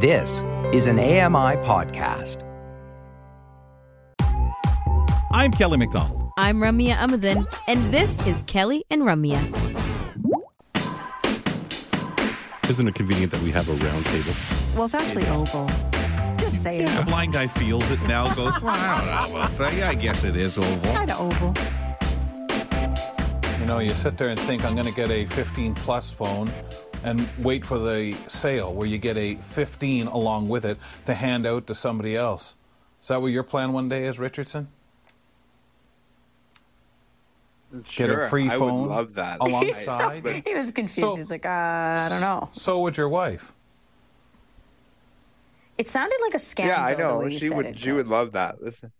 This is an AMI podcast. I'm Kelly McDonald. I'm Ramya Amadin, and this is Kelly and Ramya. Isn't it convenient that we have a round table? Well, it's actually oval. Just say it. The blind guy feels it now, goes, well, I don't know. about that. I guess it is oval. Kind of oval. You know, you sit there and think, I'm going to get a 15 plus phone and wait for the sale where you get a 15 along with it to hand out to somebody else. Is that what your plan one day is, Richardson? Sure, get a free phone. I phone would love that. alongside? So, he was confused. So- He's like, uh, I don't know. So would your wife. It sounded like a scam. yeah, I know. She would. it, She would love that. Listen,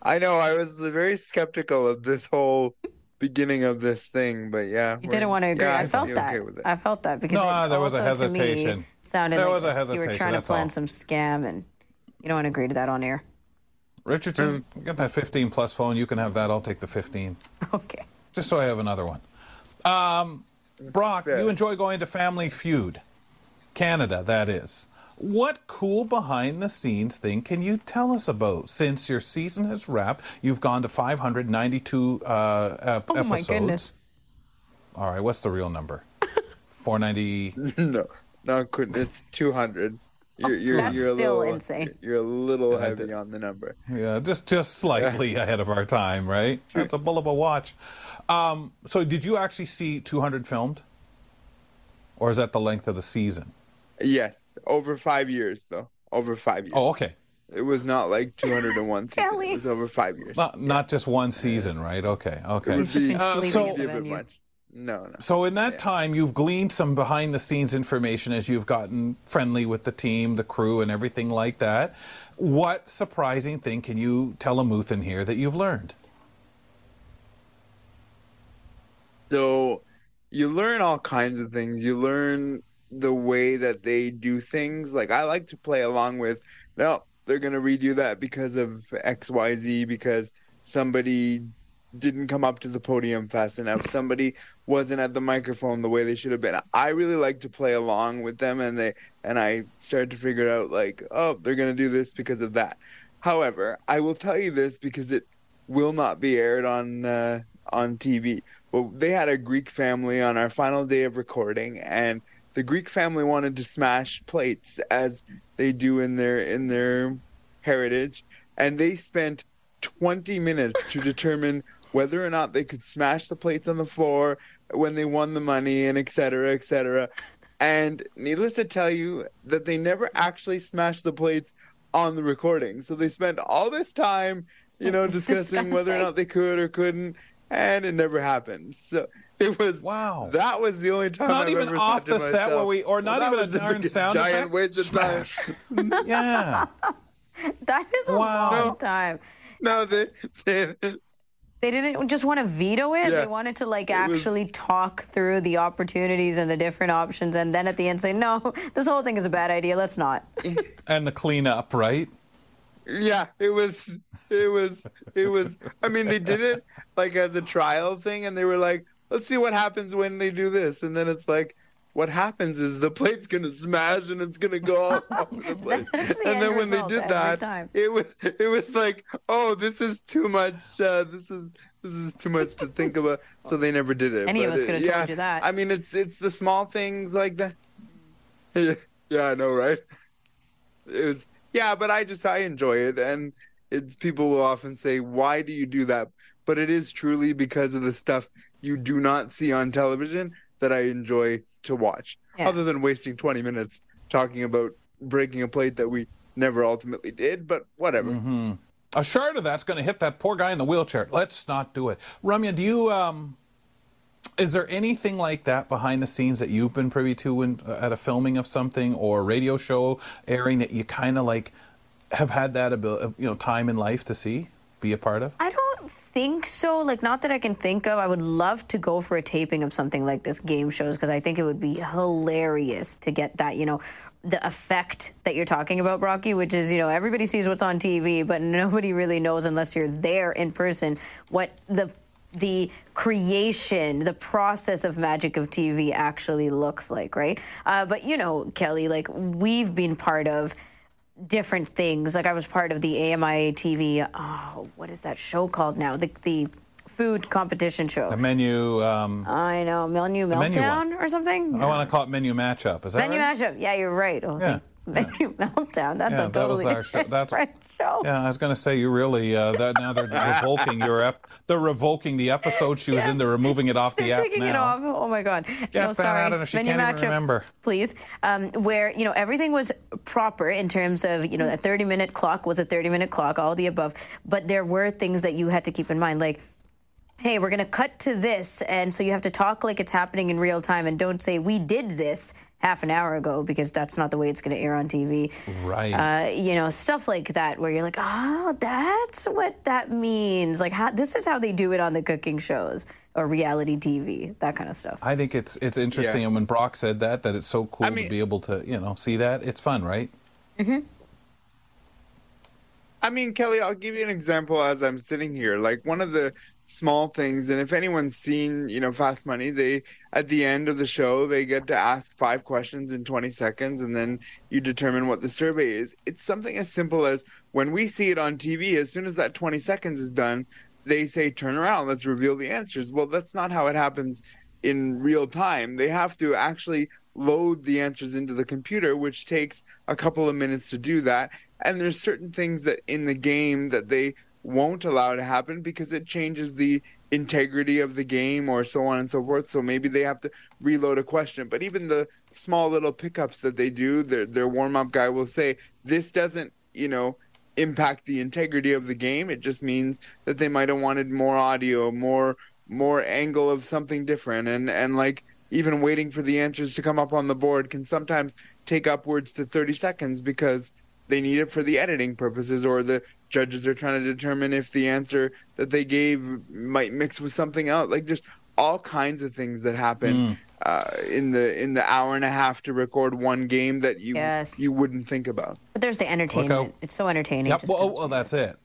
I know. I was very skeptical of this whole beginning of this thing, but yeah, You didn't want to agree. yeah, I I'd felt that. Okay with it. I felt that because No, it there was a also, to me, hesitation. sounded There like was a you were hesitation, trying to plan all. some scam, and you don't want to agree to that on air. Richardson, get that 15 plus phone. You can have that. I'll take the 15. Okay. Just so I have another one. Um, Brock, fair. you enjoy going to Family Feud, Canada, that is. What cool behind the scenes thing can you tell us about? Since your season has wrapped, you've gone to 592 uh, ep- Oh, my episodes. goodness. All right, what's the real number? 490. no, no, couldn't. It's two hundred. You're, you're, Oh, That's you're a still little, insane. You're a little I heavy did- on the number. Yeah, just just slightly ahead of our time, right? That's a bull of a watch. Um, so, did you actually see 200 filmed, or is that the length of the season? Yes, over five years though. Over five years. Oh, okay. It was not like two hundred and one. Kelly. It was over five years. Not not just one season, right? Okay, okay. It would just be, been Uh, sleeping so- at be a bit much. No, no. So in that time, you've gleaned some behind the scenes information as you've gotten friendly with the team, the crew, and everything like that. What surprising thing can you tell a Muthan here that you've learned? So you learn all kinds of things. You learn the way that they do things. Like I like to play along with, no, they're to redo that because of XYZ, because somebody didn't come up to the podium fast enough. Somebody wasn't at the microphone the way they should have been. I really like to play along with them and they and I started to figure out like, oh, they're to do this because of that. However, I will tell you this because it will not be aired on uh, on TV. Well, they had a Greek family on our final day of recording, and the Greek family wanted to smash plates as they do in their in their heritage, and they spent 20 minutes to determine whether or not they could smash the plates on the floor when they won the money and et cetera, et cetera. And needless to tell you that they never actually smashed the plates on the recording. So they spent all this time, you know, discussing whether or not they could or couldn't, and it never happened. So it was Wow. That was the only time Not I've even ever off thought to the set where we, or not that even a was darn sound giant effect. waste of time. Smash. yeah. That is a Wow. long time. No, they, they They didn't just want to veto it. Yeah. They wanted to like It was- actually talk through the opportunities and the different options, and then at the end say, "No, this whole thing is a bad idea. Let's not." And the cleanup, right? Yeah, it was, it was, it was. I mean, they did it like as a trial thing, and they were like, "Let's see what happens when they do this." And then it's like, what happens is the plate's gonna smash and it's gonna go all over the place. The and then when they did that, time. it was, it was like, oh, this is too much. Uh, this is. This is too much to think about, so they never did it. Any of us could have yeah, told you that. I mean, it's it's the small things like that. Yeah, yeah, I know, right? It was yeah, but I just I enjoy it, and it's people will often say, "Why do you do that?" But it is truly because of the stuff you do not see on television that I enjoy to watch. Yeah. Other than wasting twenty minutes talking about breaking a plate that we never ultimately did, but whatever. Mm-hmm. A shard of that's going to hit that poor guy in the wheelchair. Let's not do it. Ramya, do you um, is there anything like that behind the scenes that you've been privy to in, uh, at a filming of something or a radio show airing that you kind of like have had that ability, you know time in life to see, be a part of? I don't think so. Like, not that I can think of. I would love to go for a taping of something like this game shows because I think it would be hilarious to get that, you know, the effect that you're talking about, Brocky, which is, you know, everybody sees what's on TV, but nobody really knows unless you're there in person what the the creation, the process of magic of TV actually looks like, right? Uh, but you know, Kelly, like we've been part of different things. Like I was part of the AMI TV. Oh, what is that show called now? The the food competition show. The menu. Um, I know menu menu meltdown one. or something. I want to call it menu matchup. Is that Menu right? matchup. Yeah, you're right. Oh, Yeah, thank- Menu meltdown. That's Yeah, a that was totally our show. That's- different show. Yeah, I was going to say you really uh, that now they're revoking your ep- they're revoking the episode she was in. They're removing it off the They're app taking now. it off. Oh my God. Get no, that sorry. out of her. She Menu can't even remember. Please. Um, where, you know, everything was proper in terms of, you know, a 30 minute clock was a 30 minute clock, all the above. But there were things that you had to keep in mind, like, hey, we're going to cut to this. And so you have to talk like it's happening in real time and don't say, we did this half an hour ago because that's not the way it's going to air on TV. Right. Uh, you know, stuff like that where you're like, oh, that's what that means. Like, how, this is how they do it on the cooking shows or reality TV, that kind of stuff. I think it's it's interesting, Yeah. and when Brock said that, that it's so cool I to be able to you know see that. It's fun, right? I mean, Kelly, I'll give you an example as I'm sitting here. Like one of the small things, and if anyone's seen, you know, Fast Money, they at the end of the show they get to ask five questions in 20 seconds, and then you determine what the survey is. It's something as simple as when we see it on TV. As soon as that 20 seconds is done, they say, "Turn around, let's reveal the answers." Well, that's not how it happens in real time. They have to actually load the answers into the computer, which takes a couple of minutes to do that. And there's certain things that in the game that they won't allow it to happen because it changes the integrity of the game or so on and so forth. So maybe they have to reload a question. But even the small little pickups that they do, their their warm up guy will say, This doesn't, you know, impact the integrity of the game. It just means that they might have wanted more audio, more more angle of something different and and like even waiting for the answers to come up on the board can sometimes take upwards to 30 seconds because they need it for the editing purposes or the judges are trying to determine if the answer that they gave might mix with something else like there's all kinds of things that happen uh, in the in the hour and a half to record one game that you Yes. you wouldn't think about But there's the entertainment. It's so entertaining. Yep. just Well, 'cause- oh, well, that's it.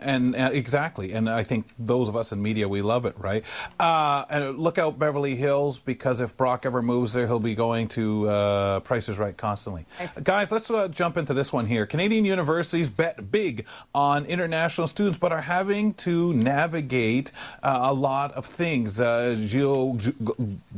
And uh, exactly, and I think those of us in media we love it, right? Uh, and look out Beverly Hills because if Brock ever moves there, he'll be going to uh, Price is Right constantly. Guys, let's uh, jump into this one here. Canadian universities bet big on international students, but are having to navigate uh, a lot of things, uh, geo,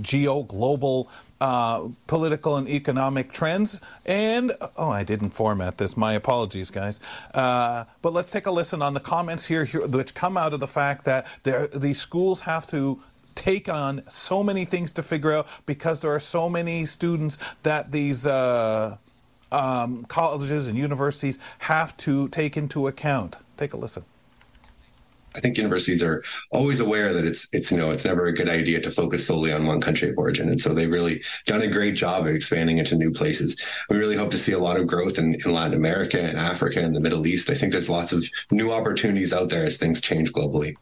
geo global uh, political and economic trends. And oh, I didn't format this. My apologies, guys. Uh, but let's take a listen on the comments here, here which come out of the fact that these schools have to take on so many things to figure out because there are so many students that these. Uh, um, colleges and universities have to take into account. Take a listen. Think universities are always aware that it's it's you know it's never a good idea to focus solely on one country of origin, and so they've really done a great job of expanding into new places. We really hope to see a lot of growth in, in Latin America and Africa and the Middle East. I think there's lots of new opportunities out there as things change globally.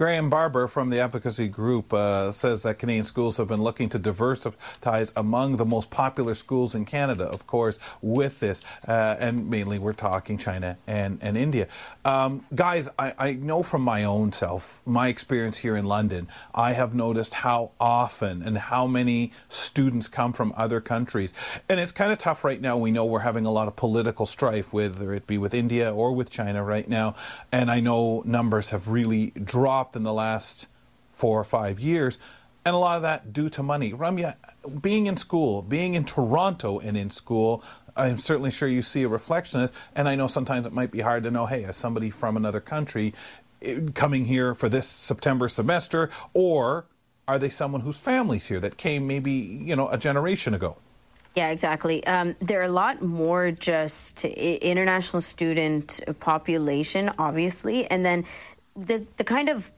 Graham Barber from the advocacy group uh, says that Canadian schools have been looking to diversify among the most popular schools in Canada, of course, with this. Uh, and mainly we're talking China and, and India. Um, guys, I, I know from my own self, my experience here in London, I have noticed how often and how many students come from other countries. And it's kind of tough right now. We know we're having a lot of political strife, whether it be with India or with China right now. And I know numbers have really dropped in the last four or five years. And a lot of that due to money. Ramya, being in school, being in Toronto and in school, I'm certainly sure you see a reflection of this. And I know sometimes it might be hard to know, hey, as somebody from another country eh, coming here for this September semester, or are they someone whose family's here that came maybe, you know, a generation ago? Yeah, exactly. Um, there are a lot more just international student population, obviously, and then the the kind of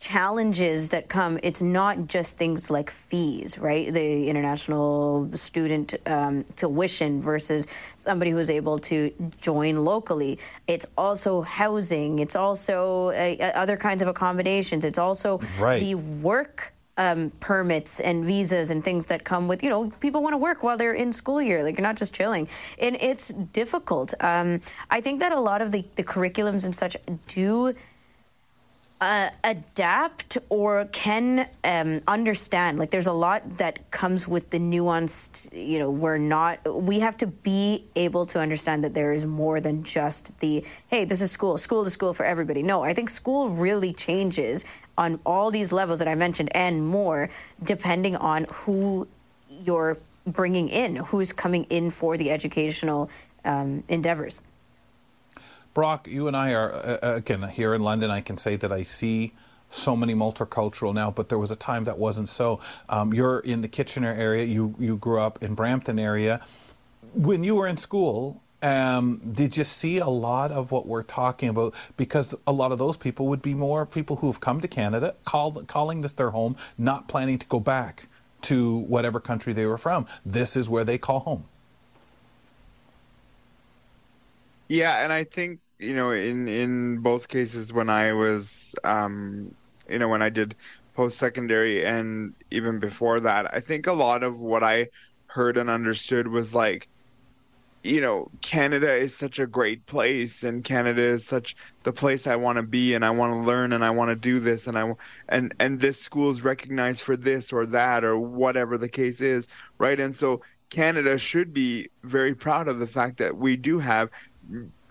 challenges that come. It's not just things like fees, right? The international student um, tuition versus somebody who's able to join locally. It's also housing. It's also uh, other kinds of accommodations. It's also Right. the work um, permits and visas and things that come with, you know, people want to work while they're in school year. Like you're not just chilling. And it's difficult. Um, I think that a lot of the, the curriculums and such do uh, adapt or can um, understand. Like, there's a lot that comes with the nuanced, you know, we're not, we have to be able to understand that there is more than just the, hey, this is school, school to school for everybody. No, I think school really changes on all these levels that I mentioned and more, depending on who you're bringing in, who's coming in for the educational um, endeavors. Brock, you and I are, uh, uh, again, here in London, I can say that I see so many multicultural now, but there was a time that wasn't so. Um, you're in the Kitchener area, you, you grew up in Brampton area. When you were in school, um, did you see a lot of what we're talking about? Because a lot of those people would be more people who have come to Canada, called, calling this their home, not planning to go back to whatever country they were from. This is where they call home. Yeah, and I think you know, in in both cases, when I was, um, you know, when I did post secondary and even before that, I think a lot of what I heard and understood was like, you know, Canada is such a great place, and Canada is such the place I want to be, and I want to learn, and I want to do this, and I and and this school is recognized for this or that or whatever the case is, right? And so Canada should be very proud of the fact that we do have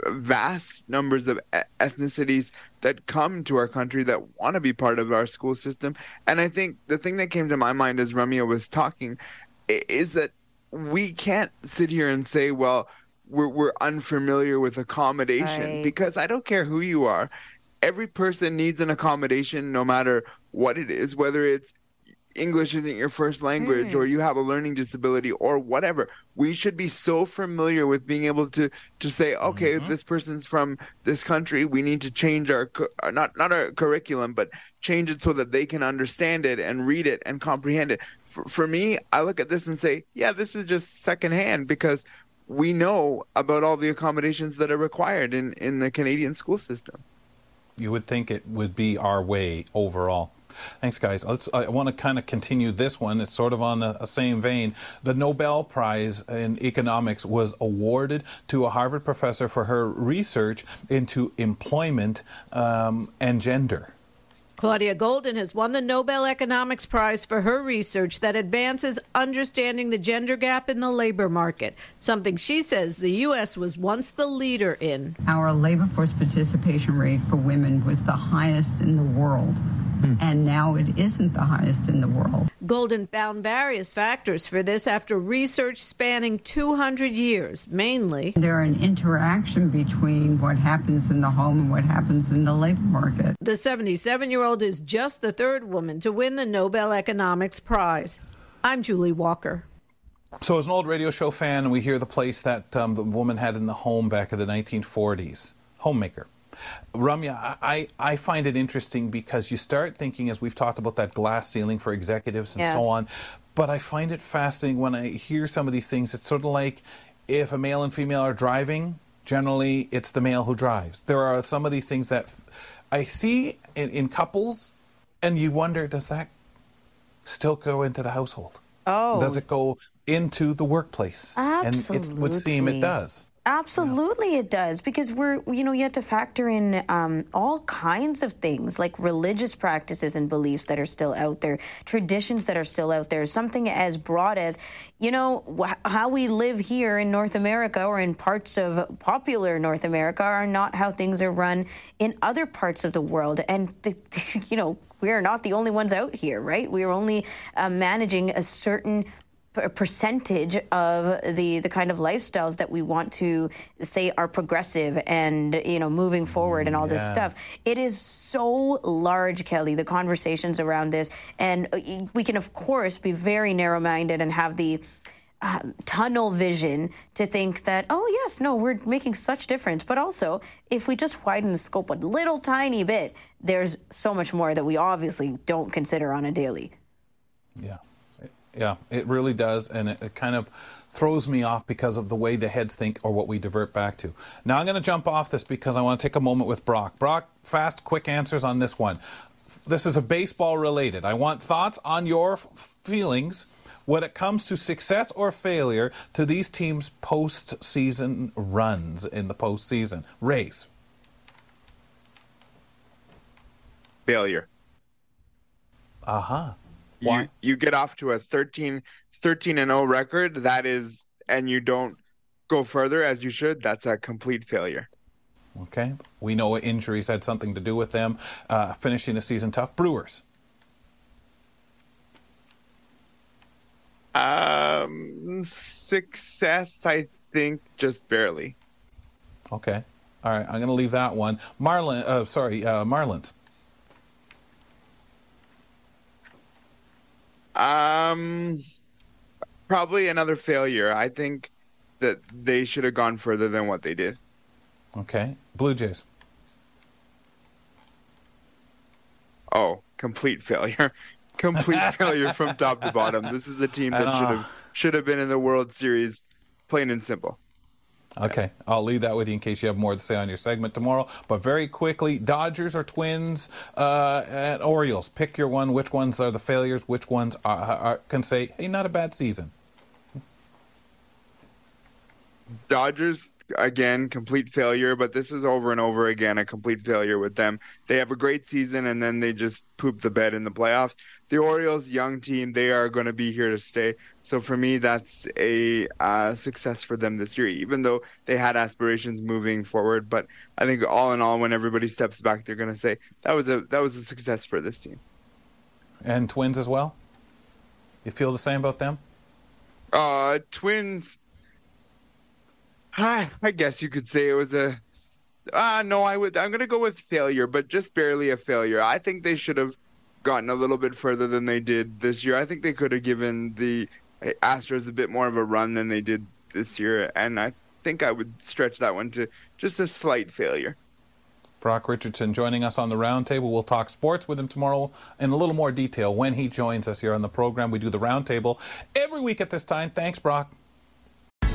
vast numbers of ethnicities that come to our country that want to be part of our school system. And I think the thing that came to my mind as Ramya was talking is that we can't sit here and say, well, we're, we're unfamiliar with accommodation right. because I don't care who you are. Every person needs an accommodation no matter what it is, whether it's English isn't your first language mm. or you have a learning disability or whatever. We should be so familiar with being able to to say, okay, mm-hmm. this person's from this country. We need to change our uh, not not our curriculum, but change it so that they can understand it and read it and comprehend it. For, for me, I look at this and say, yeah, this is just secondhand because we know about all the accommodations that are required in in the Canadian school system. You would think it would be our way overall. Thanks, guys. Let's, I want to kind of continue this one. It's sort of on the same vein. The Nobel Prize in Economics was awarded to a Harvard professor for her research into employment um, and gender. Claudia Goldin has won the Nobel Economics Prize for her research that advances understanding the gender gap in the labor market, something she says the U.S. was once the leader in. Our labor force participation rate for women was the highest in the world. Hmm. And now it isn't the highest in the world. Goldin found various factors for this after research spanning 200 years, mainly. There's an interaction between what happens in the home and what happens in the labor market. The 77 year old is just the third woman to win the Nobel Economics Prize. I'm Julie Walker. So, as an old radio show fan, we hear the place that um, the woman had in the home back in the 1940s homemaker. Ramya, I, I find it interesting because you start thinking, as we've talked about that glass ceiling for executives and yes. so on, but I find it fascinating when I hear some of these things. It's sort of like if a male and female are driving, generally it's the male who drives. There are some of these things that I see in, in couples, and you wonder, does that still go into the household? Oh. Does it go into the workplace? Absolutely. And it would seem it does. Absolutely, it does because we're you know you have to factor in um, all kinds of things like religious practices and beliefs that are still out there, traditions that are still out there. Something as broad as you know wh- how we live here in North America or in parts of popular North America are not how things are run in other parts of the world, and the, you know we are not the only ones out here, right? We are only uh, managing a certain percentage of the the kind of lifestyles that we want to say are progressive and you know moving forward and all yeah. this stuff. It is so large, Kelly. The conversations around this, and uh, we can of course be very narrow minded and have the uh, tunnel vision to think that, oh, yes, no, we're making such difference. But also, if we just widen the scope a little tiny bit, there's so much more that we obviously don't consider on a daily. Yeah. Yeah, it really does, and it, it, kind of throws me off because of the way the heads think or what we divert back to. Now I'm going to jump off this because I want to take a moment with Brock. Brock, fast, quick answers on this one. This is a baseball related. I want thoughts on your f- feelings when it comes to success or failure to these teams' postseason runs in the postseason race. failure. Uh huh. You you get off to a 13, 13 and 0 record. That is, and you don't go further as you should. That's a complete failure. Okay. We know injuries had something to do with them uh, finishing the season tough. Brewers. Um, success, I think, just barely. Okay. All right. I'm going to leave that one. Marlin. Uh, sorry, uh, Marlins. Um, probably another failure. I think that they should have gone further than what they did. Okay. Blue Jays. Oh, complete failure. complete failure from top to bottom. This is a team that should have should have been in the World Series, plain and simple. Okay, I'll leave that with you in case you have more to say on your segment tomorrow. But very quickly, Dodgers or Twins uh, and Orioles. Pick your one. Which ones are the failures? Which ones are, are, can say, "Hey, not a bad season." Dodgers again, complete failure, but this is over and over again a complete failure with them. They have a great season and then they just poop the bed in the playoffs. The Orioles, young team, they are going to be here to stay. So for me, that's a uh, success for them this year, even though they had aspirations moving forward. But I think all in all, when everybody steps back, they're going to say that was a that was a success for this team. And Twins as well. You feel the same about them? Uh, Twins I, I guess you could say it was a. Uh, no, I would. I'm going to go with failure, but just barely a failure. I think they should have gotten a little bit further than they did this year. I think they could have given the Astros a bit more of a run than they did this year, and I think I would stretch that one to just a slight failure. Brock Richardson joining us on the roundtable. We'll talk sports with him tomorrow in a little more detail when he joins us here on the program. We do the roundtable every week at this time. Thanks, Brock.